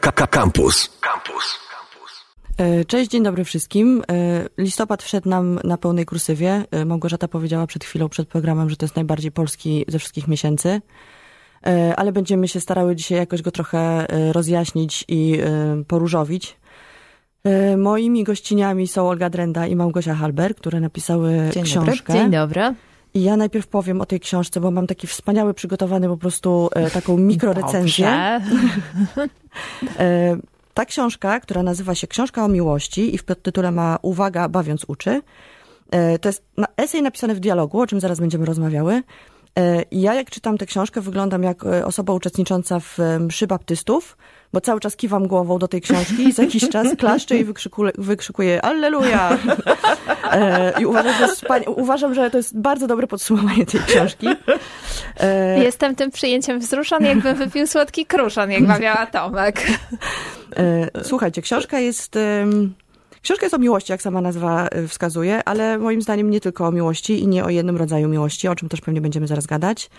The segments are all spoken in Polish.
Campus. Campus. E, cześć, dzień dobry wszystkim. E, listopad wszedł nam na pełnej kursywie. E, Małgorzata powiedziała przed chwilą, przed programem, że to jest najbardziej polski ze wszystkich miesięcy. Ale będziemy się starały dzisiaj jakoś go trochę rozjaśnić i poróżowić. Moimi gościniami są Olga Drenda i Małgosia Halber, które napisały dzień książkę. Dobry. Dzień dobry. I ja najpierw powiem o tej książce, bo mam taki wspaniały, przygotowany po prostu taką mikrorecenzję. Ta książka, która nazywa się Książka o miłości i w podtytule ma Uwaga, bawiąc uczy, e, to jest esej napisany w dialogu, o czym zaraz będziemy rozmawiały. E, I ja jak czytam tę książkę, wyglądam jak e, osoba uczestnicząca w mszy baptystów, bo cały czas kiwam głową do tej książki i za jakiś czas klaszczę i wykrzykuję, wykrzykuję Alleluja! I uważam że, uważam, że to jest bardzo dobre podsumowanie tej książki. Jestem tym przyjęciem wzruszony, jakbym wypił słodki kruszon, jak mawiała Tomek. Słuchajcie, książka jest... Książka jest o miłości, jak sama nazwa y, wskazuje, ale moim zdaniem nie tylko o miłości i nie o jednym rodzaju miłości, o czym też pewnie będziemy zaraz gadać.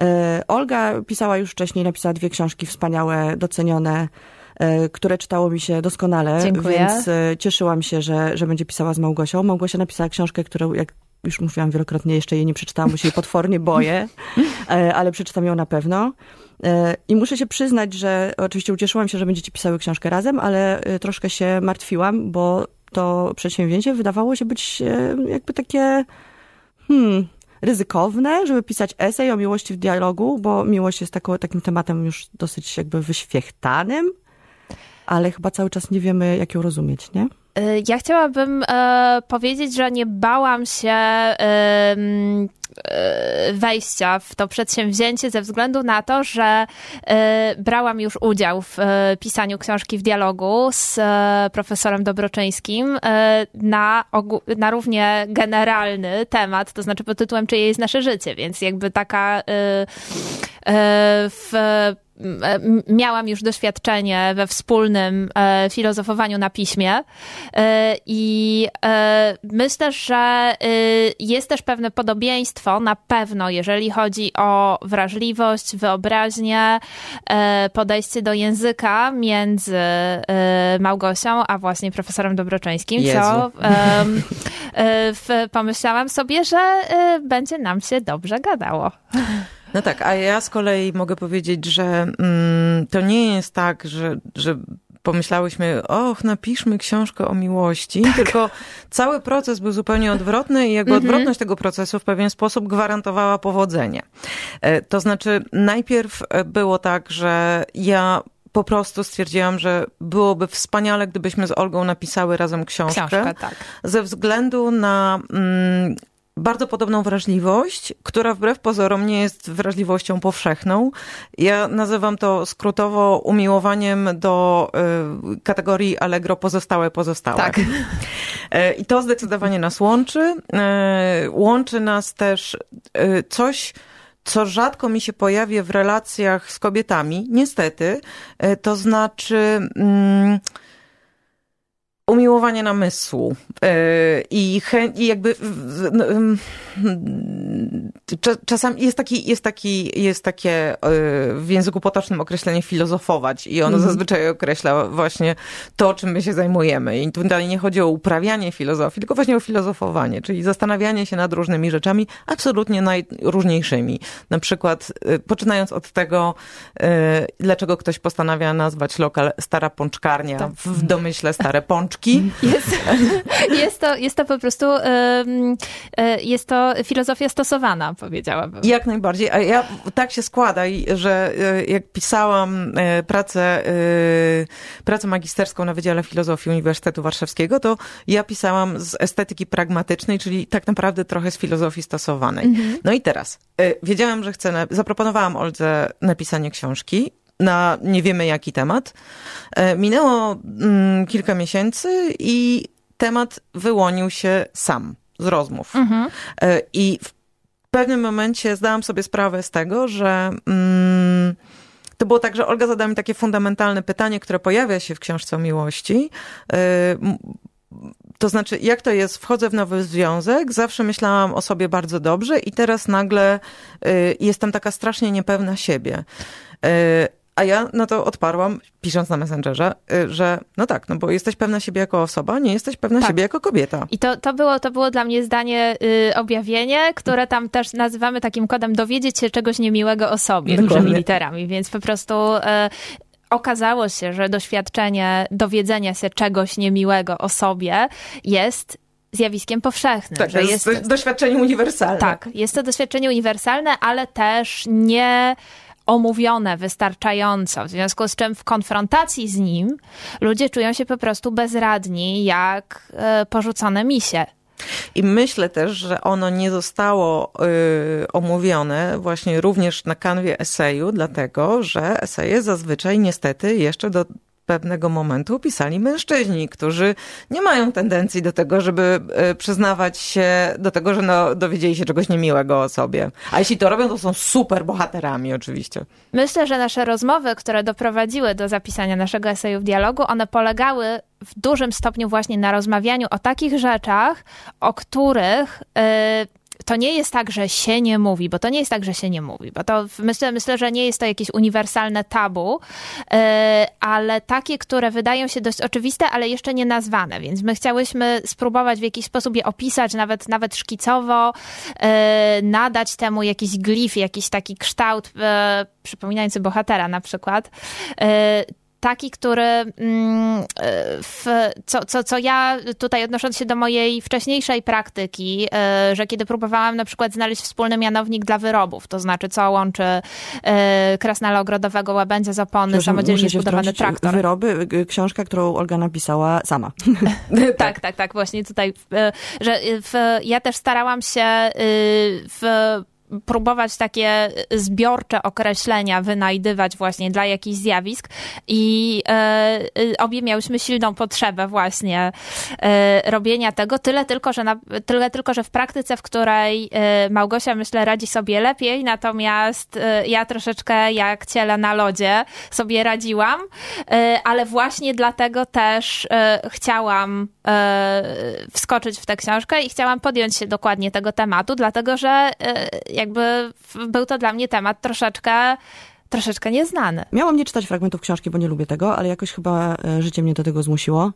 E, Olga pisała już wcześniej, napisała dwie książki wspaniałe, docenione, e, które czytało mi się doskonale, Dziękuję. więc e, cieszyłam się, że, że będzie pisała z Małgosią. Małgosia napisała książkę, którą jak już mówiłam wielokrotnie, jeszcze jej nie przeczytałam, bo się jej potwornie boję, ale przeczytam ją na pewno. I muszę się przyznać, że oczywiście ucieszyłam się, że będziecie pisały książkę razem, ale troszkę się martwiłam, bo to przedsięwzięcie wydawało się być jakby takie hmm, ryzykowne, żeby pisać esej o miłości w dialogu, bo miłość jest takim tematem już dosyć jakby wyświechtanym, ale chyba cały czas nie wiemy, jak ją rozumieć, nie? Y, ja chciałabym e, powiedzieć, że nie bałam się e, wejścia w to przedsięwzięcie ze względu na to, że brałam już udział w pisaniu książki w dialogu z profesorem Dobroczyńskim na, na równie generalny temat, to znaczy pod tytułem Czyje jest nasze życie, więc jakby taka w miałam już doświadczenie we wspólnym e, filozofowaniu na piśmie e, i e, myślę, że jest też pewne podobieństwo na pewno, jeżeli chodzi o wrażliwość, wyobraźnię, podejście do języka między Małgosią, a właśnie profesorem Dobroczyńskim, Jezu. co pomyślałam sobie, że będzie nam się dobrze gadało. No tak, a ja z kolei mogę powiedzieć, że mm, to nie jest tak, że, że pomyślałyśmy, och, napiszmy książkę o miłości, tak. tylko cały proces był zupełnie odwrotny i jakby mm -hmm. odwrotność tego procesu w pewien sposób gwarantowała powodzenie. E, to znaczy, najpierw było tak, że ja po prostu stwierdziłam, że byłoby wspaniale, gdybyśmy z Olgą napisały razem książkę. Książkę, tak. Ze względu na mm, bardzo podobną wrażliwość, która wbrew pozorom nie jest wrażliwością powszechną. Ja nazywam to skrótowo umiłowaniem do y, kategorii Allegro pozostałe, pozostałe. Tak. Y, I to zdecydowanie nas łączy. Y, łączy nas też y, coś, co rzadko mi się pojawia w relacjach z kobietami, niestety, to znaczy umiłowanie namysłu i, i jakby no, czasami jest taki, jest taki, jest takie e, w języku potocznym określenie filozofować i ono mm. zazwyczaj określa właśnie to, czym my się zajmujemy. I tutaj nie chodzi o uprawianie filozofii, tylko właśnie o filozofowanie, czyli zastanawianie się nad różnymi rzeczami, absolutnie najróżniejszymi. Na przykład e, poczynając od tego, e, dlaczego ktoś postanawia nazwać lokal Stara Pączkarnia, to... w domyśle Stare Pączki. Jest, jest, to, jest to po prostu, jest to filozofia stosowana, powiedziałabym. Jak najbardziej. A ja tak się składa, że e, jak pisałam e, pracę, e, pracę magisterską na Wydziale Filozofii Uniwersytetu Warszawskiego, to ja pisałam z estetyki pragmatycznej, czyli tak naprawdę trochę z filozofii stosowanej. Mhm. No i teraz, wiedziałam, że chcę, zaproponowałam Oldze napisanie książki, na nie wiemy jaki temat. Minęło mm, kilka miesięcy i temat wyłonił się sam z rozmów. Mhm. I w pewnym momencie zdałam sobie sprawę z tego, że mm, to było tak, że Olga zadała mi takie fundamentalne pytanie, które pojawia się w książce o miłości. Yy, to znaczy, jak to jest, wchodzę w nowy związek, zawsze myślałam o sobie bardzo dobrze i teraz nagle jestem taka strasznie niepewna siebie. A ja na to odparłam, pisząc na Messengerze, y, że no tak, no bo jesteś pewna siebie jako osoba, nie jesteś pewna tak. siebie jako kobieta. I to, to, było, to było dla mnie zdanie, y, objawienie, które tam też nazywamy takim kodem dowiedzieć się czegoś niemiłego o sobie, Dokładnie. dużymi literami, więc po prostu y, okazało się, że doświadczenie dowiedzenia się czegoś niemiłego o sobie jest zjawiskiem powszechnym. Tak, że jest, jest doświadczenie uniwersalne. Tak, jest to doświadczenie uniwersalne, ale też nie omówione wystarczająco, w związku z czym w konfrontacji z nim ludzie czują się po prostu bezradni, jak e, porzucone misie. I myślę też, że ono nie zostało y, omówione właśnie również na kanwie eseju, dlatego że eseje zazwyczaj niestety jeszcze do pewnego momentu pisali mężczyźni, którzy nie mają tendencji do tego, żeby e, przyznawać się do tego, że no, dowiedzieli się czegoś niemiłego o sobie. A jeśli to robią, to są super bohaterami oczywiście. Myślę, że nasze rozmowy, które doprowadziły do zapisania naszego eseju w dialogu, one polegały w dużym stopniu właśnie na rozmawianiu o takich rzeczach, o których... Yy, to nie jest tak, że się nie mówi, bo to nie jest tak, że się nie mówi, bo to myślę, myślę że nie jest to jakieś uniwersalne tabu, e, ale takie, które wydają się dość oczywiste, ale jeszcze nie nazwane, więc my chciałyśmy spróbować w jakiś sposób je opisać, nawet, nawet szkicowo, e, nadać temu jakiś glif, jakiś taki kształt e, przypominający bohatera na przykład taki, który mm, w, co, co, co ja tutaj odnosząc się do mojej wcześniejszej praktyki, e, że kiedy próbowałam na przykład znaleźć wspólny mianownik dla wyrobów, to znaczy co łączy e, krasnala ogrodowego, łabędzia z opony, samodzielnie zbudowany traktor. Wyroby, książka, którą Olga napisała sama. tak, tak, tak, właśnie tutaj, e, że w, ja też starałam się w próbować takie zbiorcze określenia wynajdywać właśnie dla jakichś zjawisk i e, obie miałyśmy silną potrzebę właśnie e, robienia tego, tyle tylko, że na, tyle tylko, że w praktyce, w której e, Małgosia myślę radzi sobie lepiej, natomiast e, ja troszeczkę jak ciele na lodzie sobie radziłam, e, ale właśnie dlatego też e, chciałam wskoczyć w tę książkę i chciałam podjąć się dokładnie tego tematu, dlatego że jakby był to dla mnie temat troszeczkę troszeczkę nieznany. Miałam nie czytać fragmentów książki, bo nie lubię tego, ale jakoś chyba e, życie mnie do tego zmusiło.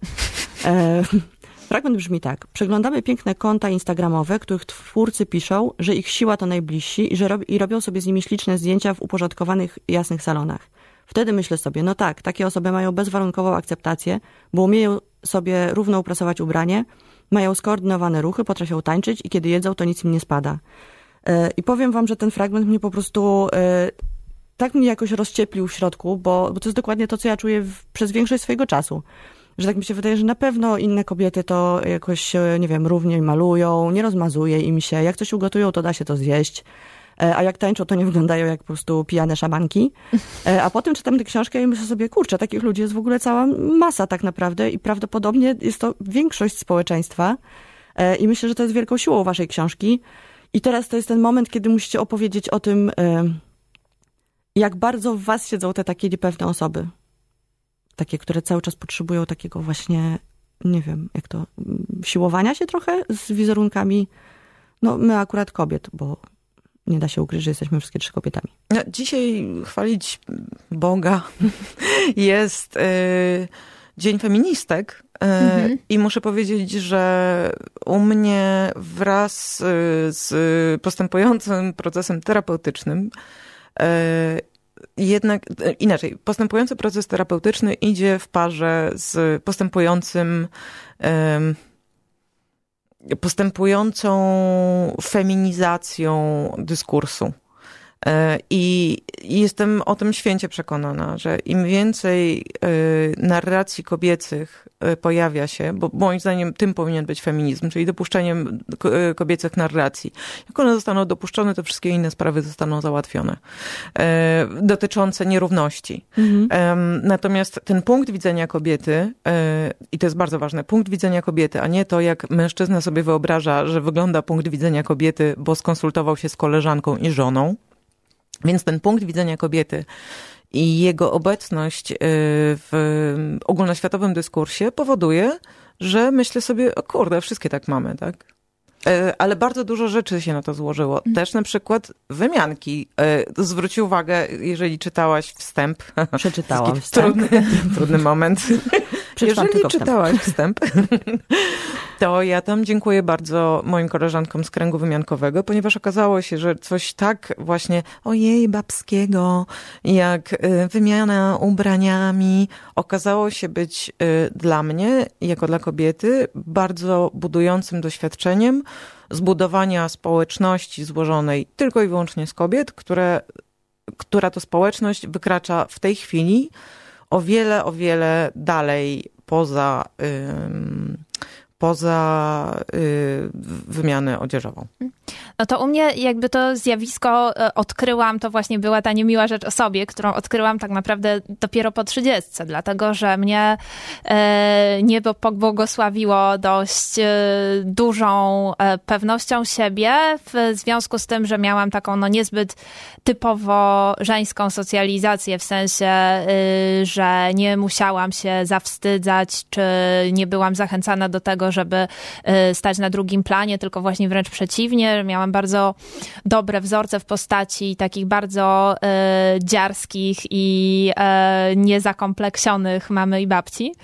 E, fragment brzmi tak. Przeglądamy piękne konta instagramowe, których twórcy piszą, że ich siła to najbliżsi i że rob i robią sobie z nimi śliczne zdjęcia w uporządkowanych, jasnych salonach. Wtedy myślę sobie, no tak, takie osoby mają bezwarunkową akceptację, bo umieją sobie równo uprasować ubranie, mają skoordynowane ruchy, potrafią tańczyć i kiedy jedzą, to nic im nie spada. E, I powiem wam, że ten fragment mnie po prostu e, tak mnie jakoś rozcieplił w środku, bo, bo to jest dokładnie to, co ja czuję w, przez większość swojego czasu. Że tak mi się wydaje, że na pewno inne kobiety to jakoś, nie wiem, równie malują, nie rozmazuje im się. Jak coś ugotują, to da się to zjeść. E, a jak tańczą, to nie wyglądają jak po prostu pijane szamanki. A potem czytam tę książkę i myślę sobie, kurczę, takich ludzi jest w ogóle cała masa tak naprawdę i prawdopodobnie jest to większość społeczeństwa. I myślę, że to jest wielką siłą waszej książki, i teraz to jest ten moment, kiedy musicie opowiedzieć o tym, jak bardzo w was siedzą te takie niepewne osoby. Takie, które cały czas potrzebują takiego właśnie, nie wiem, jak to, siłowania się trochę z wizerunkami. No, my akurat kobiet, bo nie da się ukryć, że jesteśmy wszystkie trzy kobietami. No, dzisiaj chwalić Boga jest y, Dzień Feministek, Mhm. I muszę powiedzieć, że u mnie wraz y, z postępującym procesem terapeutycznym, e, jednak e, inaczej, postępujący proces terapeutyczny idzie w parze z postępującym postępującą feminizacją dyskursu. E, I jestem o tym święcie przekonana, że im więcej narracji kobiecych E, pojawia się, bo moim zdaniem tym powinien być feminizm, czyli dopuszczeniem e, kobiecych narracji. Jak one zostaną dopuszczone, to wszystkie inne sprawy zostaną załatwione, e, dotyczące nierówności. Mhm. Natomiast ten punkt widzenia kobiety, i to jest bardzo ważne, punkt widzenia kobiety, a nie to, jak mężczyzna sobie wyobraża, że wygląda punkt widzenia kobiety, bo skonsultował się z koleżanką i żoną, więc ten punkt widzenia kobiety i jego obecność y, w ogólnoświatowym dyskursie powoduje, że myślę sobie, o kurde, wszystkie tak mamy, tak? e, ale bardzo dużo rzeczy się na to złożyło. Mhm. Też na przykład wymianki. E, zwróć uwagę, jeżeli czytałaś wstęp. Przeczytałam wstęp. Trudny, trudny moment. jeżeli czytałaś wstęp, to ja tam dziękuję bardzo moim koleżankom z kręgu wymiankowego, ponieważ okazało się, że coś tak właśnie ojej babskiego, jak y, wymiana ubraniami, okazało się być y, dla mnie, jako dla kobiety, bardzo budującym doświadczeniem zbudowania społeczności złożonej tylko i wyłącznie z kobiet, które, która to społeczność wykracza w tej chwili o wiele, o wiele dalej poza poza y, wymianę odzieżową. No to u mnie jakby to zjawisko e, odkryłam, to właśnie była ta niemiła rzecz o sobie, którą odkryłam tak naprawdę dopiero po trzydziestce, dlatego że mnie e, niebo pobłogosławiło dość e, dużą pewnością siebie w związku z tym, że miałam taką no niezbyt typowo żeńską socjalizację, w sensie, e, że nie musiałam się zawstydzać, czy nie byłam zachęcana do tego, żeby e, stać na drugim planie, tylko właśnie wręcz przeciwnie. Miałam bardzo dobre wzorce w postaci takich bardzo e, dziarskich i e, niezakompleksionych mamy i babci.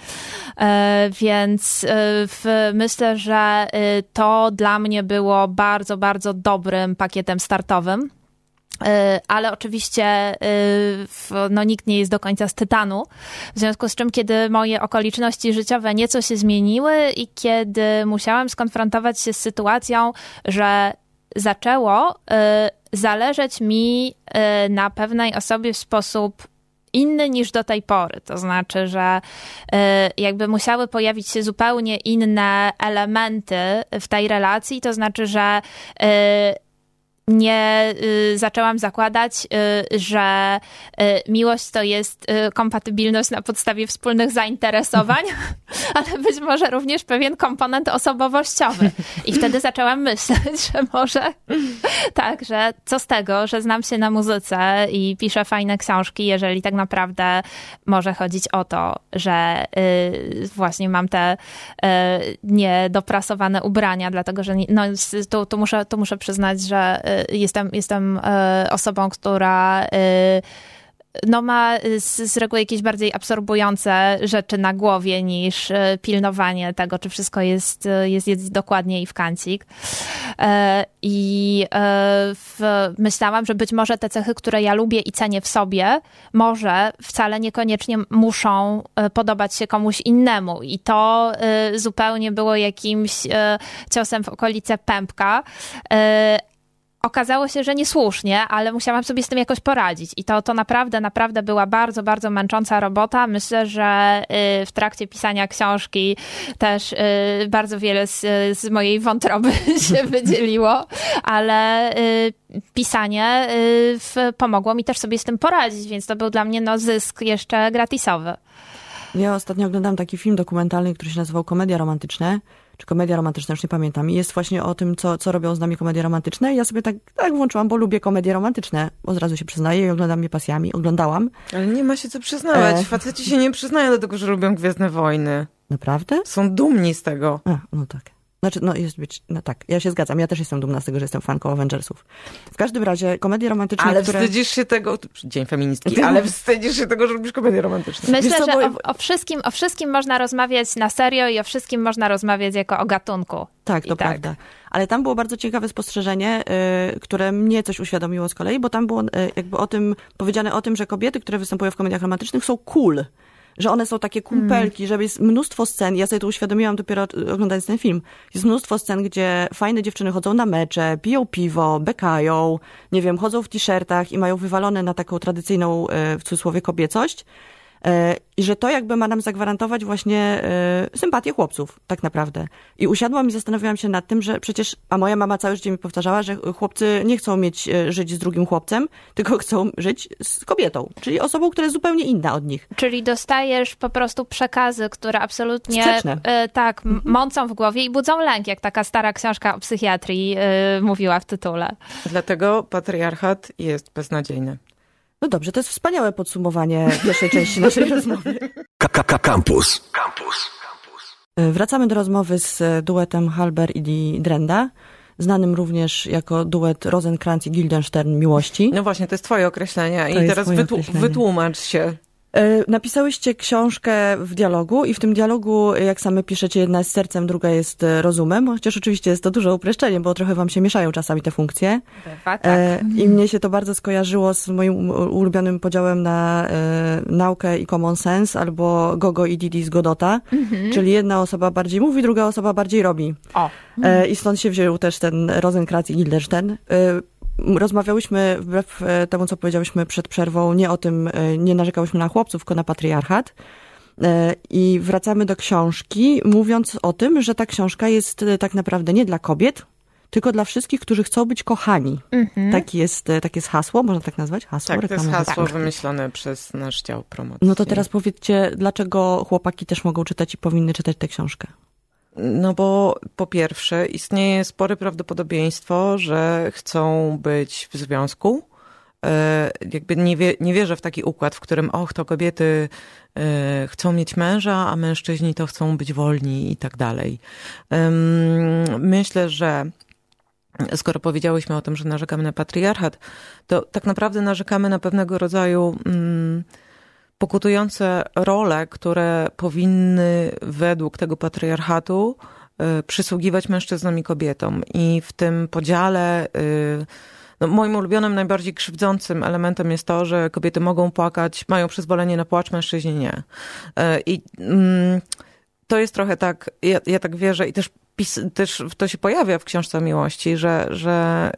Więc w, myślę, że to dla mnie było bardzo, bardzo dobrym pakietem startowym. E, ale oczywiście e, no, nikt nie jest do końca z tytanu. W związku z czym, kiedy moje okoliczności życiowe nieco się zmieniły i kiedy musiałam skonfrontować się z sytuacją, że zaczęło e, zależeć mi na pewnej osobie w sposób inny niż do tej pory. To znaczy, że jakby musiały pojawić się zupełnie inne elementy w tej relacji. To znaczy, że nie y, zaczęłam zakładać, y, że y, miłość to jest kompatybilność na podstawie wspólnych zainteresowań, ale być może również pewien komponent osobowościowy. I wtedy zaczęłam myśleć, że może tak, że co z tego, że znam się na muzyce i piszę fajne książki, jeżeli tak naprawdę może chodzić o to, że właśnie mam te niedoprasowane ubrania, dlatego że no, tu, tu, muszę, tu muszę przyznać, że jestem, jestem e, osobą, która e, no ma z, z, reguły jakieś bardziej absorbujące rzeczy na głowie niż e, pilnowanie tego, czy wszystko jest, jest, jest dokładnie i w kancik. I w, myślałam, że być może te cechy, które ja lubię i cenię w sobie, może wcale niekoniecznie muszą podobać się komuś innemu. I to zupełnie było jakimś ciosem w okolice pępka okazało się, że niesłusznie, ale musiałam sobie z tym jakoś poradzić. I to, to naprawdę, naprawdę była bardzo, bardzo męcząca robota. Myślę, że y, w trakcie pisania książki też y, bardzo wiele z, z mojej wątroby się wydzieliło, ale y, pisanie pomogło mi też sobie z tym poradzić, więc to był dla mnie no, zysk jeszcze gratisowy. Ja ostatnio oglądałam taki film dokumentalny, który się nazywał Komedia Romantyczne czy komedia romantyczna, już nie pamiętam. Jest właśnie o tym, co, co robią z nami komedie romantyczne. I ja sobie tak, tak włączyłam, bo lubię komedie romantyczne. Od razu się przyznaję i oglądam je pasjami. Oglądałam. Ale nie ma się co przyznawać. E... Faceci się nie przyznają do tego, że lubią Gwiezdne Wojny. Naprawdę? Są dumni z tego. A, no tak. Znaczy, no jest być, no tak, ja się zgadzam. Ja też jestem dumna z tego, że jestem fanką Avengersów. W każdym razie komedie romantyczne, Ale które... wstydzisz się tego, dzień feministki, ale wstydzisz się tego, że lubisz komedie romantyczne. Myślę, co, że o, o, wszystkim, o wszystkim można rozmawiać na serio i o wszystkim można rozmawiać jako o gatunku. Tak, to I tak. prawda. Tak. Ale tam było bardzo ciekawe spostrzeżenie, y, które mnie coś uświadomiło z kolei, bo tam było y, jakby o tym, powiedziane o tym, że kobiety, które występują w komediach romantycznych są cool że one są takie kumpelki, mm. że jest mnóstwo scen, ja sobie to uświadomiłam dopiero oglądając ten film, jest mnóstwo scen, gdzie fajne dziewczyny chodzą na mecze, piją piwo, bekają, nie wiem, chodzą w t-shirtach i mają wywalone na taką tradycyjną, e, w cudzysłowie, kobiecość. E, I że to jakby ma nam zagwarantować właśnie e, sympatię chłopców, tak naprawdę. I usiadłam i zastanawiałam się nad tym, że przecież, a moja mama całe życie mi powtarzała, że chłopcy nie chcą mieć, e, żyć z drugim chłopcem, tylko chcą żyć z kobietą, czyli osobą, która jest zupełnie inna od nich. Czyli dostajesz po prostu przekazy, które absolutnie Sprzeczne. tak mhm. mącą w głowie i budzą lęk, jak taka stara książka o psychiatrii mówiła w tytule. Dlatego patriarchat jest beznadziejny. No dobrze, to jest wspaniałe podsumowanie pierwszej części naszej rozmowy. Campus. Campus. E, wracamy do rozmowy z duetem Halber i Drenda. znanym również jako duet Rosenkrantz i Guildenstern Miłości. No właśnie, to jest twoje określenie to i teraz wytłu określenie. wytłumacz się. E, napisałyście książkę w dialogu i w tym dialogu, jak same piszecie, jedna jest sercem, druga jest e, rozumem, chociaż oczywiście jest to duże upreszczenie, bo trochę wam się mieszają czasami te funkcje. Bywa, tak. E, I mnie się to bardzo skojarzyło z moim ulubionym podziałem na naukę i common sense, albo Gogo i Didi z Godota, mhm. czyli jedna osoba bardziej mówi, druga osoba bardziej robi. O. I stąd się wziął też ten Rosenkratz i Gilderstein. Rozmawiałyśmy, wbrew e, temu, co powiedziałyśmy przed przerwą, nie o tym, e, nie narzekałyśmy na chłopców, tylko na patriarchat. E, I wracamy do książki, mówiąc o tym, że ta książka jest tak naprawdę nie dla kobiet, tylko dla wszystkich, którzy chcą być kochani. Mhm. Tak jest, takie jest hasło, można tak nazwać? Hasło, tak, to jest hasło tak. wymyślone przez nasz dział promocji. No to teraz powiedzcie, dlaczego chłopaki też mogą czytać i powinny czytać tę książkę? No bo po pierwsze istnieje spore prawdopodobieństwo, że chcą być w związku. E, jakby nie, wie, nie wierzę w taki układ, w którym och, to kobiety e, chcą mieć męża, a mężczyźni to chcą być wolni i tak dalej. Myślę, że skoro powiedziałyśmy o tym, że narzekamy na patriarchat, to tak naprawdę narzekamy na pewnego rodzaju mm, pokutujące role, które powinny według tego patriarchatu y, przysługiwać mężczyznom i kobietom. I w tym podziale y, no, moim ulubionym, najbardziej krzywdzącym elementem jest to, że kobiety mogą płakać, mają przyzwolenie na płacz, mężczyźni nie. Y, I mm, to jest trochę tak, ja, ja tak wierzę i też pis, też to się pojawia w książce miłości, że, że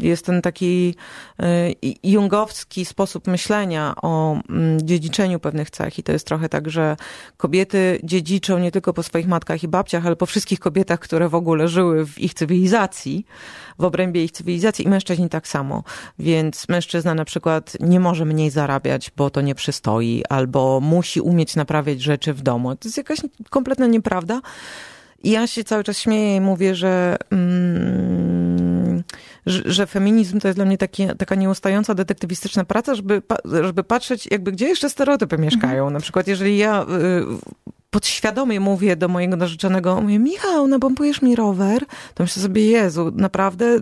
y, jest ten taki y, jungowski sposób myślenia o mm, dziedziczeniu pewnych cech i to jest trochę tak, że kobiety dziedziczą nie tylko po swoich matkach i babciach, ale po wszystkich kobietach, które w ogóle żyły w ich cywilizacji, w obrębie ich cywilizacji i mężczyźni tak samo. Więc mężczyzna na przykład nie może mniej zarabiać, bo to nie przystoi, albo musi umieć naprawiać rzeczy w domu. To jest jakaś kompletna nieprawda. I ja się cały czas śmieję i mówię, że, mm, że, że, feminizm to jest dla mnie taki, taka nieustająca detektywistyczna praca, żeby, żeby patrzeć, jakby gdzie jeszcze stereotypy mieszkają. Mhm. Na przykład, jeżeli ja y, podświadomie mówię do mojego narzeczonego, mówię, Michał, nabompujesz mi rower, to myślę sobie, Jezu, naprawdę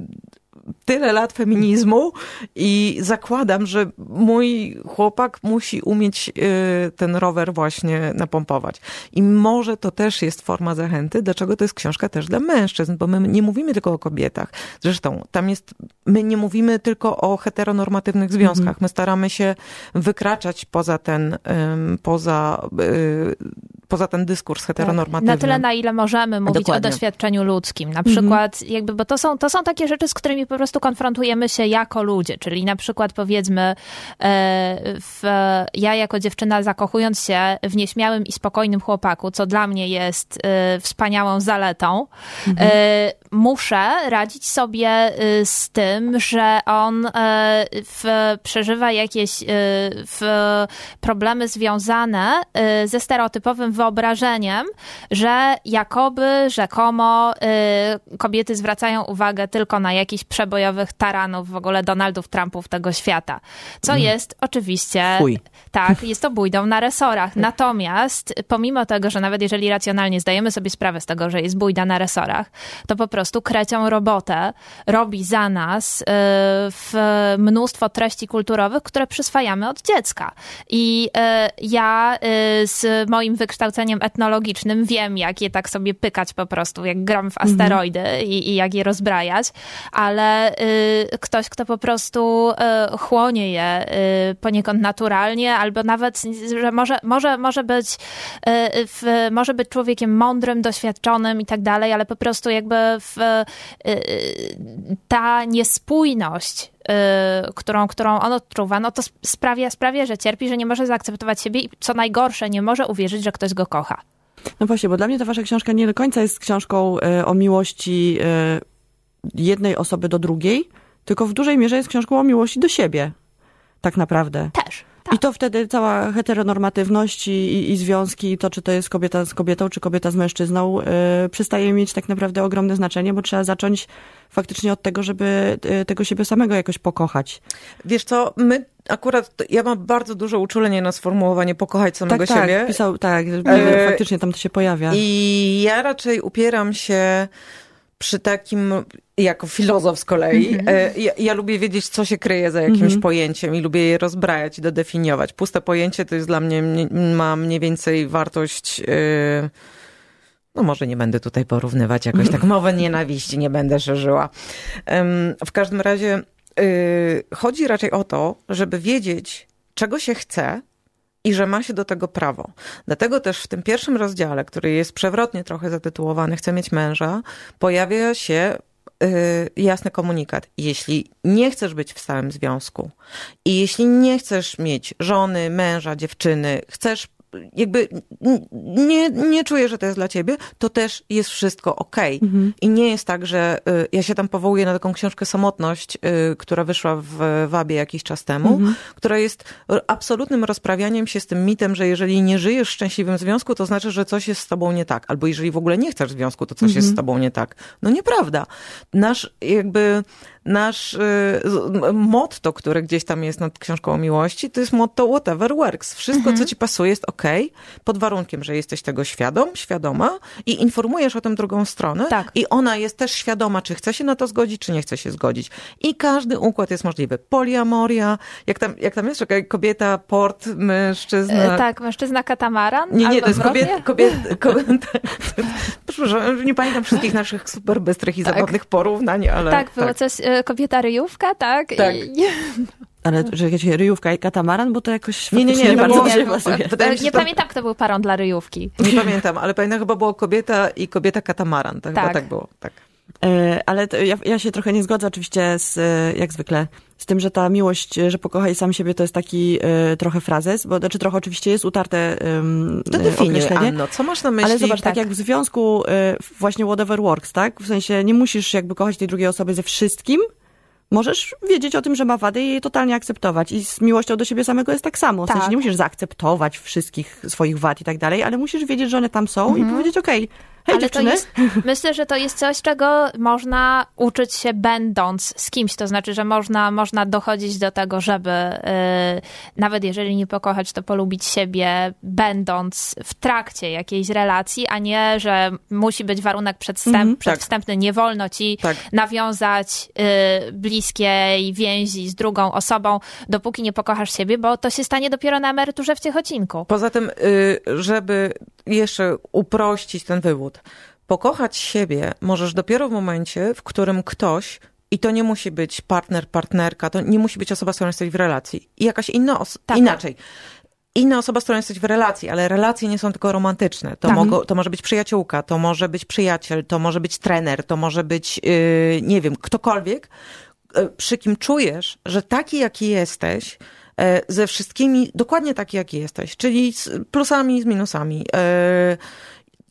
tyle lat feminizmu i zakładam, że mój chłopak musi umieć y, ten rower właśnie napompować. I może to też jest forma zachęty, dlaczego to jest książka też dla mężczyzn, bo my nie mówimy tylko o kobietach. Zresztą tam jest, my nie mówimy tylko o heteronormatywnych związkach. Mhm. My staramy się wykraczać poza ten, poza y, poza ten dyskurs heteronormatywny. Na tyle, na ile możemy mówić Dokładnie. o doświadczeniu ludzkim. Na przykład, mhm. jakby, bo to są, to są takie rzeczy, z którymi po prostu konfrontujemy się jako ludzie, czyli na przykład powiedzmy, e, w, ja jako dziewczyna zakochując się w nieśmiałym i spokojnym chłopaku, co dla mnie jest e, wspaniałą zaletą, mhm. Muszę radzić sobie z tym, że on w, przeżywa jakieś w, problemy związane ze stereotypowym wyobrażeniem, że jakoby, rzekomo y, kobiety zwracają uwagę tylko na jakichś przebojowych taranów, w ogóle Donaldów Trumpów tego świata. Co mm. jest oczywiście... Fuj. Tak, jest to bójdą na resorach. Natomiast pomimo tego, że nawet jeżeli racjonalnie zdajemy sobie sprawę z tego, że jest bójda na resorach, to po prostu krecią robotę robi za nas y, w mnóstwo treści kulturowych, które przyswajamy od dziecka. I y, ja y, z moim wykształceniem etnologicznym wiem, jak je tak sobie pykać po prostu, jak gram w mhm. asteroidy i, i, jak je rozbrajać, ale ktoś, kto po prostu chłonie je poniekąd naturalnie, albo nawet, że może, może, może, być, w, może być człowiekiem mądrym, doświadczonym i tak dalej, ale po prostu jakby w, y, y, ta niespójność Y, którą, którą on odczuwa, no to sprawia, sprawia, że cierpi, że nie może zaakceptować siebie i co najgorsze, nie może uwierzyć, że ktoś go kocha. No właśnie, bo dla mnie ta wasza książka nie do końca jest książką o miłości jednej osoby do drugiej, tylko w dużej mierze jest książką o miłości do siebie. Tak naprawdę. Też. Tak. I to wtedy cała heteronormatywność i, i, i, związki, to czy to jest kobieta z kobietą, czy kobieta z mężczyzną, yy, przestaje mieć tak naprawdę ogromne znaczenie, bo trzeba zacząć faktycznie od tego, żeby yy, tego siebie samego jakoś pokochać. Wiesz co, my akurat, ja mam bardzo duże uczulenie na sformułowanie pokochać samego tak, siebie. Tak, pisał, tak, e, faktycznie tam to się pojawia. I ja raczej upieram się przy takim, jako filozof z kolei, e, ja, ja, lubię wiedzieć, co się kryje za jakimś mhm. pojęciem i lubię je rozbrajać i dodefiniować. Puste pojęcie to jest dla mnie, ma mniej więcej wartość... Yy, no może nie będę tutaj porównywać jakoś tak mowę nienawiści, nie będę szerzyła. W każdym razie yy, chodzi raczej o to, żeby wiedzieć, czego się chce, i że ma się do tego prawo. Dlatego też w tym pierwszym rozdziale, który jest przewrotnie trochę zatytułowany Chcę mieć męża, pojawia się yy, jasny komunikat. Jeśli nie chcesz być w stałym związku i jeśli nie chcesz mieć żony, męża, dziewczyny, chcesz jakby nie, nie czuję, że to jest dla ciebie, to też jest wszystko okej. Okay. Mhm. I nie jest tak, że y, ja się tam powołuję na taką książkę Samotność, y, która wyszła w Wabie jakiś czas temu, mhm. która jest absolutnym rozprawianiem się z tym mitem, że jeżeli nie żyjesz w szczęśliwym związku, to znaczy, że coś jest z tobą nie tak. Albo jeżeli w ogóle nie chcesz związku, to coś mhm. jest z tobą nie tak. No nieprawda. Nasz jakby nasz y, motto, które gdzieś tam jest nad książką o miłości, to jest motto whatever works. Wszystko, mhm. co ci pasuje jest ok, pod warunkiem, że jesteś tego świadom, świadoma i informujesz o tym drugą stronę tak. i ona jest też świadoma, czy chce się na to zgodzić, czy nie chce się zgodzić. I każdy układ jest możliwy. Poliamoria, jak tam, jak tam jest, czekaj, kobieta, port, mężczyzna. E, tak, mężczyzna katamaran. Nie, nie, to jest kobieta, kobieta Przepraszam, nie pamiętam wszystkich naszych super bystrych i tak. zabawnych porównań, ale... Tak, było tak. coś, e, kobieta ryjówka, tak? Tak. I... Ale ryjówka i katamaran, bo to jakoś nie, nie, nie, nie bardzo nie, nie, nie pamiętam, kto był parą dla ryjówki. Nie pamiętam, ale pamiętam chyba było kobieta i kobieta katamaran. Tak, tak. tak było, tak. E, ale ja, ja, się trochę nie zgodzę oczywiście z, e, jak zwykle, z tym, że ta miłość, że pokochaj sam siebie, to jest taki y, trochę frazes, bo znaczy trochę oczywiście jest utarte um, to określenie. Anno, co masz na myśli? Ale zobacz, tak, tak jak w związku y, właśnie whatever works, tak? W sensie nie musisz jakby kochać tej drugiej osoby ze wszystkim, możesz wiedzieć o tym, że ma wady i je totalnie akceptować. I z miłością do siebie samego jest tak samo. W tak. sensie nie musisz zaakceptować wszystkich swoich wad i tak dalej, ale musisz wiedzieć, że one tam są mhm. i powiedzieć, okej, okay, Hej, Ale dziewczyny. Jest, myślę, że to jest coś, czego można uczyć się będąc z kimś. To znaczy, że można, można dochodzić do tego, żeby yy, nawet jeżeli nie pokochać, to polubić siebie, będąc w trakcie jakiejś relacji, a nie, że musi być warunek przedstęp, mm, przedwstępny. Tak. Nie wolno ci tak. nawiązać yy, bliskiej więzi z drugą osobą, dopóki nie pokochasz siebie, bo to się stanie dopiero na emeryturze w ciechocinku. Poza tym, yy, żeby jeszcze uprościć ten wywód. Pokochać siebie możesz dopiero w momencie, w którym ktoś i to nie musi być partner, partnerka, to nie musi być osoba, z którą jesteś w relacji. I jakaś inna osoba, tak. inaczej. Inna osoba, z którą jesteś w relacji, ale relacje nie są tylko romantyczne. To, tak. mogą, to może być przyjaciółka, to może być przyjaciel, to może być trener, to może być, yy, nie wiem, ktokolwiek, yy, przy kim czujesz, że taki, jaki jesteś, E, ze wszystkimi dokładnie taki, jaki jesteś, czyli z plusami, z minusami. E,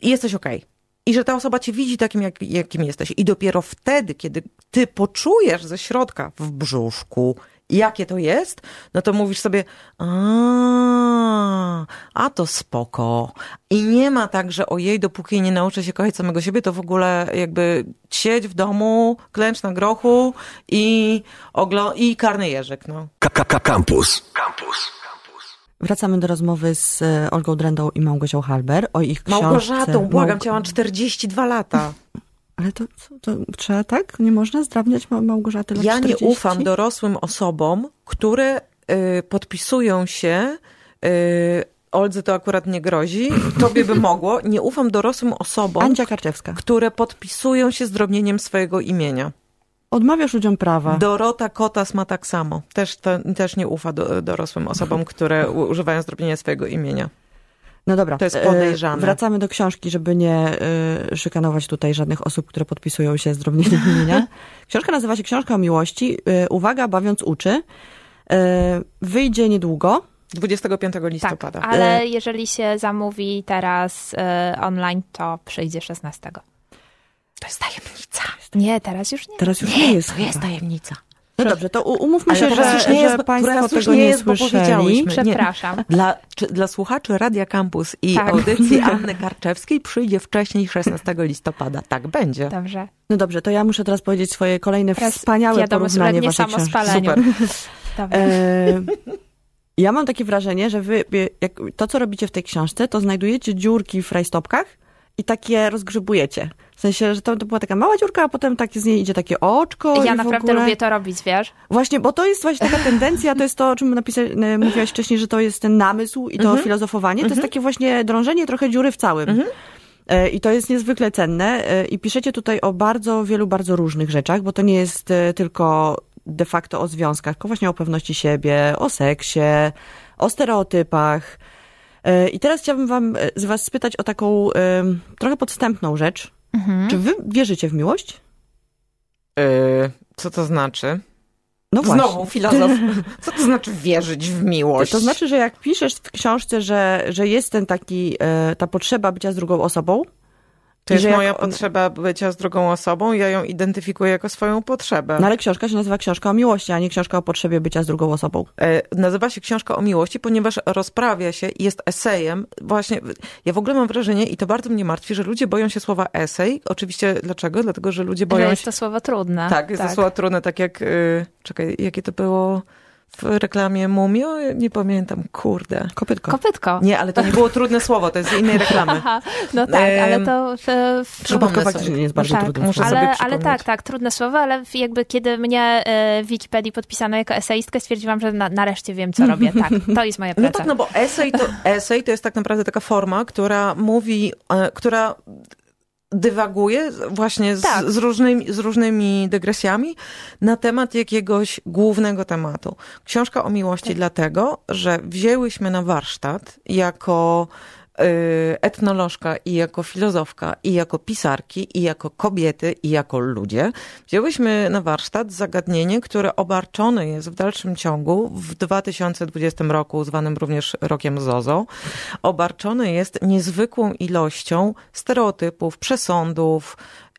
I jesteś okej. Okay. I że ta osoba cię widzi takim, jak, jakim jesteś. I dopiero wtedy, kiedy ty poczujesz ze środka w brzuszku, jakie to jest, no to mówisz sobie, a, a to spoko. I nie ma tak, że ojej, dopóki nie nauczę się kochać samego siebie, to w ogóle jakby siedź w domu, klęcz na grochu i, oglo- i karny jeżyk, no. Campus. Campus. Wracamy do rozmowy z e, Olgą Drendą i Małgosią Halber o ich książce. Małgorzatą, błagam cię, mam 42 lata. Ale to, to, trzeba tak? Nie można zdrabniać Małgorzaty lat Ja 40? nie ufam dorosłym osobom, które y, podpisują się y, Oldze to akurat nie grozi, tobie by mogło. Nie ufam dorosłym osobom, które podpisują się zdrobnieniem swojego imienia. Odmawiasz ludziom prawa. Dorota Kotas ma tak samo. Też, to, też nie ufa do, dorosłym osobom, które używają zdrobnienia swojego imienia. No dobra. To jest podejrzane. Wracamy do książki, żeby nie y, szykanować tutaj żadnych osób, które podpisują się z drobnieniem imienia. Książka nazywa się Książka o miłości. Y, uwaga, bawiąc uczy. Wyjdzie niedługo. 25 listopada. Tak, ale jeżeli się zamówi teraz online, to przyjdzie 16. To jest tajemnica. Nie, teraz już nie. Teraz już nie, nie jest. To jest tajemnica. No dobrze, to umówmy się, że, nie jest, że Państwo tego nie, jest, słyszeli. Przepraszam. Nie. Dla, czy, dla słuchaczy Radia Campus i tak. audycji Anny Karczewskiej przyjdzie wcześniej 16 listopada. Tak będzie. Dobrze. No dobrze, to ja muszę teraz powiedzieć swoje kolejne teraz wspaniałe porównanie waszej książki. Super. E, ja mam takie wrażenie, że wy, jak, to co robicie w tej książce, to znajdujecie dziurki w rajstopkach i takie rozgrzebujecie. W sensie, że to, to była taka mała dziurka, a potem takie z niej idzie takie oczko. Ja naprawdę ogóle... lubię to robić, wiesz? Właśnie, bo to jest właśnie taka tendencja, to jest to, o czym napisa... mówiłaś wcześniej, że to jest ten namysł i to mhm. filozofowanie. To jest takie właśnie drążenie trochę dziury w całym. Mhm. E, I to jest niezwykle cenne. E, I piszecie tutaj o bardzo wielu, bardzo różnych rzeczach, bo to nie jest e, tylko de facto o związkach, tylko właśnie o pewności siebie, o seksie, o stereotypach. I teraz chciałabym wam z was spytać o taką trochę podstępną rzecz. Mhm. Czy wy wierzycie w miłość? Yy, co to znaczy? No Znowu właśnie. filozof. Co to znaczy wierzyć w miłość? To znaczy, że jak piszesz w książce, że, że jest ten taki, ta potrzeba bycia z drugą osobą, to jest moja on... potrzeba bycia z drugą osobą, ja ją identyfikuję jako swoją potrzebę. No ale książka się nazywa książka o miłości, a nie książka o potrzebie bycia z drugą osobą. E, nazywa się książka o miłości, ponieważ rozprawia się i jest esejem. Właśnie, ja w ogóle mam wrażenie, i to bardzo mnie martwi, że ludzie boją się słowa esej. Oczywiście, dlaczego? Dlatego, że ludzie boją że jest się... jest to słowo trudne. Tak, jest tak. to słowo trudne, tak jak, y, czekaj, jakie to było w reklamie Mumio? Nie pamiętam, kurde. Kopytko. Kopytko. Nie, ale to nie było trudne słowo, to jest z innej reklamy. no tak, ale to... W, w... Kopytko faktycznie nie jest bardzo tak, trudne muszę ale, ale tak, tak, trudne słowo, ale jakby kiedy mnie w Wikipedii podpisano jako eseistkę, stwierdziłam, że na, nareszcie wiem, co robię. Tak, to jest moja praca. No tak, no bo esej to, esej to jest tak naprawdę taka forma, która mówi, e, która dywaguje właśnie z, tak. z, różnymi, z różnymi dygresjami na temat jakiegoś głównego tematu. Książka o miłości tak. dlatego, że wzięłyśmy na warsztat jako etnolożka i jako filozofka, i jako pisarki, i jako kobiety, i jako ludzie, wzięłyśmy na warsztat zagadnienie, które obarczone jest w dalszym ciągu w 2020 roku, zwanym również rokiem Zozo, obarczone jest niezwykłą ilością stereotypów, przesądów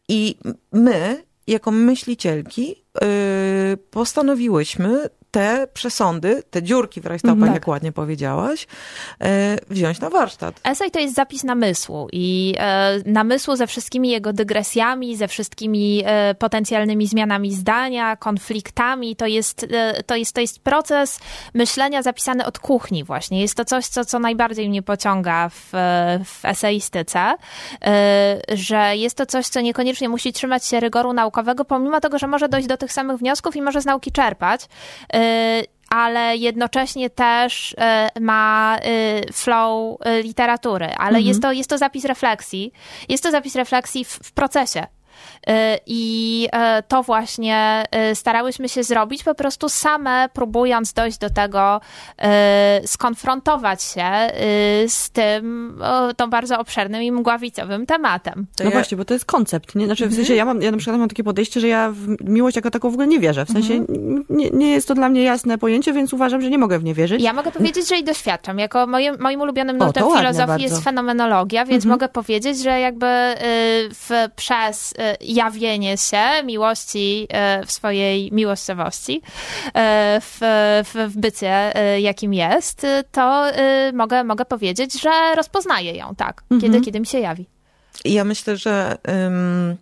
i my, jako myślicielki, yy, postanowiłyśmy te przesądy, te dziurki w rajstopach, tak. jak ładnie powiedziałaś, e, wziąć na warsztat. Esej to jest zapis namysłu i e, namysłu ze wszystkimi jego dygresjami, ze wszystkimi e, potencjalnymi zmianami zdania, konfliktami. To jest, to jest, to jest proces myślenia zapisany od kuchni właśnie. Jest to coś, co, co najbardziej mnie pociąga w, w eseistyce, że jest to coś, co niekoniecznie musi trzymać się rygoru naukowego, pomimo tego, że może dojść do tych samych wniosków i może z nauki czerpać ale jednocześnie też y, ma y, flow y, literatury, ale mhm. jest, to, jest to zapis refleksji. Jest to zapis refleksji w, w procesie. Y, I y, to właśnie y, starałyśmy się zrobić, po prostu same próbując dojść do tego, skonfrontować się z tym, tą bardzo obszernym i mgławicowym tematem. no ja... właśnie, bo to jest koncept. Nie? Znaczy, w sensie ja, mam, ja na przykład mam takie podejście, że ja w miłość jako taką w ogóle nie wierzę. W sensie mhm. nie, nie jest to dla mnie jasne pojęcie, więc uważam, że nie mogę w nie wierzyć. Ja mogę powiedzieć, że i doświadczam. Jako moim, moim ulubionym nurtem filozofii jest fenomenologia, więc mhm. mogę powiedzieć, że jakby w, przez jawienie się miłości e, w swojej miłościowości, e, w, w, w bycie, e, jakim jest, to mogę, mogę powiedzieć, że rozpoznaję ją, tak, mhm. kiedy, kiedy mi się jawi. Ja myślę, że um,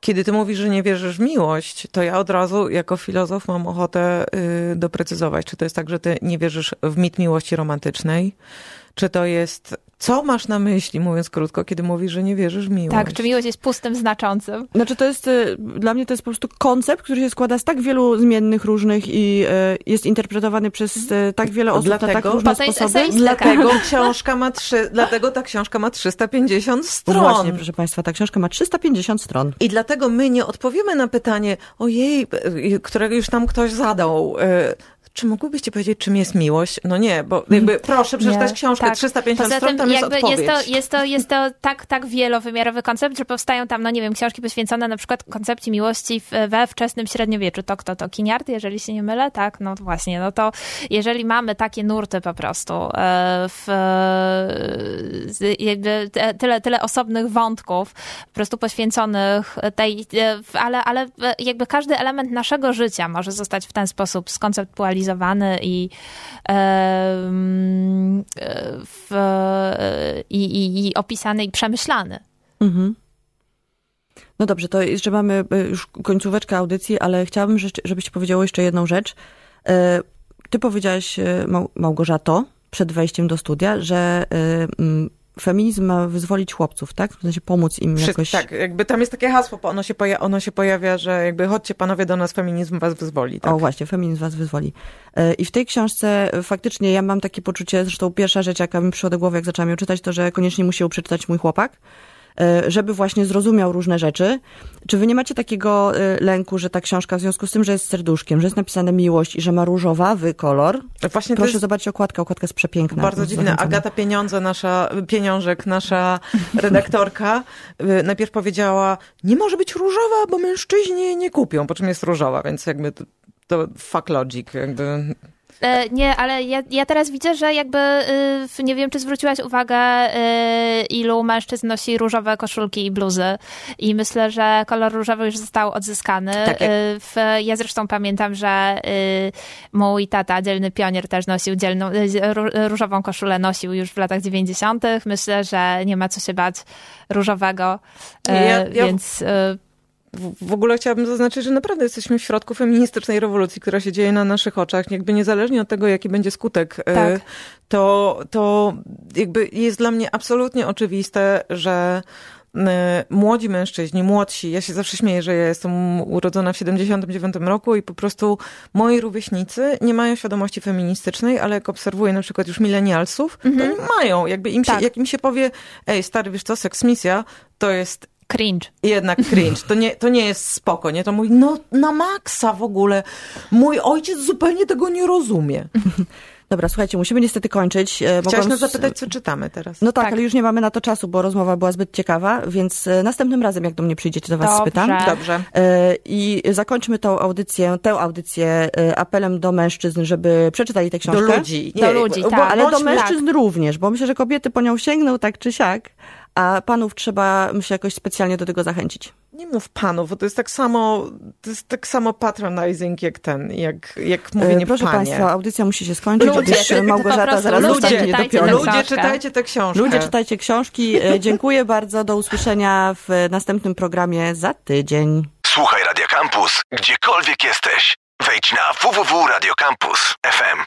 kiedy ty mówisz, że nie wierzysz w miłość, to ja od razu jako filozof mam ochotę y, doprecyzować, czy to jest tak, że ty nie wierzysz w mit miłości romantycznej, czy to jest co masz na myśli, mówiąc krótko, kiedy mówisz, że nie wierzysz w miłość? Tak, czy miłość jest pustym znaczącym? Znaczy to jest, y, dla mnie to jest po prostu koncept, który się składa z tak wielu zmiennych różnych i y, jest interpretowany przez y, tak wiele osób dlatego, na tak różne sposoby. Dlatego książka ma trzy, dlatego ta książka ma 350 stron. Właśnie, proszę Państwa, ta książka ma 350 stron. I dlatego my nie odpowiemy na pytanie, ojej, którego już tam ktoś zadał, czy mógłbyście powiedzieć, czym jest miłość? No nie, bo jakby proszę przeczytać nie, książkę tak. 350 Poza stron, tam jest odpowiedź. Jest to, jest to, jest to tak, tak wielowymiarowy koncept, że powstają tam, no nie wiem, książki poświęcone na przykład koncepcji miłości we wczesnym średniowieczu. To kto to? Kiniart, jeżeli się nie mylę? Tak, no właśnie. No to jeżeli mamy takie nurty po prostu e, w, jakby tyle, tyle osobnych wątków po prostu poświęconych tej, e, ale, ale jakby każdy element naszego życia może zostać w ten sposób skonceptualizowany i, w, i, i, i opisany i przemyślany. Mhm. No dobrze, to jeszcze mamy e, już końcóweczkę audycji, ale chciałabym, żebyście powiedziało jeszcze jedną rzecz. E, ty powiedziałaś, e, Małgorzato, przed wejściem do studia, że feminizm ma wyzwolić chłopców, tak? W sensie pomóc im jakoś... Tak, jakby tam jest takie hasło, ono się, poja- ono się pojawia, że jakby chodźcie panowie do nas, feminizm was wyzwoli. Tak? O właśnie, feminizm was wyzwoli. E, I w tej książce faktycznie ja mam takie poczucie, zresztą pierwsza rzecz, jaka mi przyszła do głowy, jak zaczęłam ją czytać, to że koniecznie musi ją przeczytać mój chłopak, żeby właśnie zrozumiał różne rzeczy. Czy wy nie macie takiego e, lęku, że ta książka w związku z tym, że jest serduszkiem, że jest napisane miłość i że ma różowawy kolor? Właśnie to Proszę jest zobaczyć okładkę, okładka jest przepiękna. bardzo dziwne. Zachęcam. Agata Pieniądze, nasza, Pieniążek, nasza redaktorka, najpierw powiedziała, nie może być różowa, bo mężczyźni nie kupią, po czym jest różowa, więc jakby to, fuck logic, jakby E, Nie, ale ja, ja teraz widzę, że jakby, y, nie wiem, czy zwróciłaś uwagę, y, ilu mężczyzn nosi różowe koszulki i bluzy. I myślę, że kolor różowy już został odzyskany. Tak jak- Y, ja zresztą pamiętam, że mój tata, dzielny pionier, też nosił dzielną, ró- różową koszulę, nosił już w latach 90. Myślę, że nie ma co się bać różowego, Nie, e, ja- ja- więc... w, ogóle chciałabym zaznaczyć, że naprawdę jesteśmy w środku feministycznej rewolucji, która się dzieje na naszych oczach. Jakby niezależnie od tego, jaki będzie skutek, y, Tak. to, to jakby jest dla mnie absolutnie oczywiste, że y, młodzi mężczyźni, młodsi, ja się zawsze śmieję, że ja jestem urodzona w 79 roku i po prostu moi rówieśnicy nie mają świadomości feministycznej, ale jak obserwuję na przykład już milenialsów, to nie mają. Jakby im się, Tak. jak im się powie, ej stary, wiesz co, seksmisja, to jest cringe. jednak cringe. To nie, to nie jest spoko, nie? To mój, no na maksa w ogóle. Mój ojciec zupełnie tego nie rozumie. Dobra, słuchajcie, musimy niestety kończyć. E, Chciałaś nas zapytać, co czytamy teraz. No tak, Tak. ale już nie mamy na to czasu, bo rozmowa była zbyt ciekawa, więc e, następnym razem, jak do mnie przyjdziecie, to was Dobrze. spytam. Dobrze. E, I zakończmy tą audycję, tę audycję apelem do mężczyzn, żeby przeczytali tę Do książkę. ludzi. Do ludzi, bo- tak. Ale do mężczyzn również, bo myślę, że kobiety po nią sięgną tak czy siak, a panów trzeba, myślę, jakoś specjalnie do tego zachęcić. Nie mów panów, bo to jest tak samo, to jest tak samo patronizing jak ten, jak, jak mówienie Proszę panie. Państwa, audycja musi się skończyć, Ludzie, gdyż Małgorzata zaraz ludzie, zostanie czytajcie niedopiona. tę Ludzie, czytajcie tę książkę. Ludzie, czytajcie książki. E, Dziękuję bardzo. Do usłyszenia w następnym programie za tydzień. Słuchaj Radio Campus, gdziekolwiek jesteś. Wejdź na www.radiocampus.fm.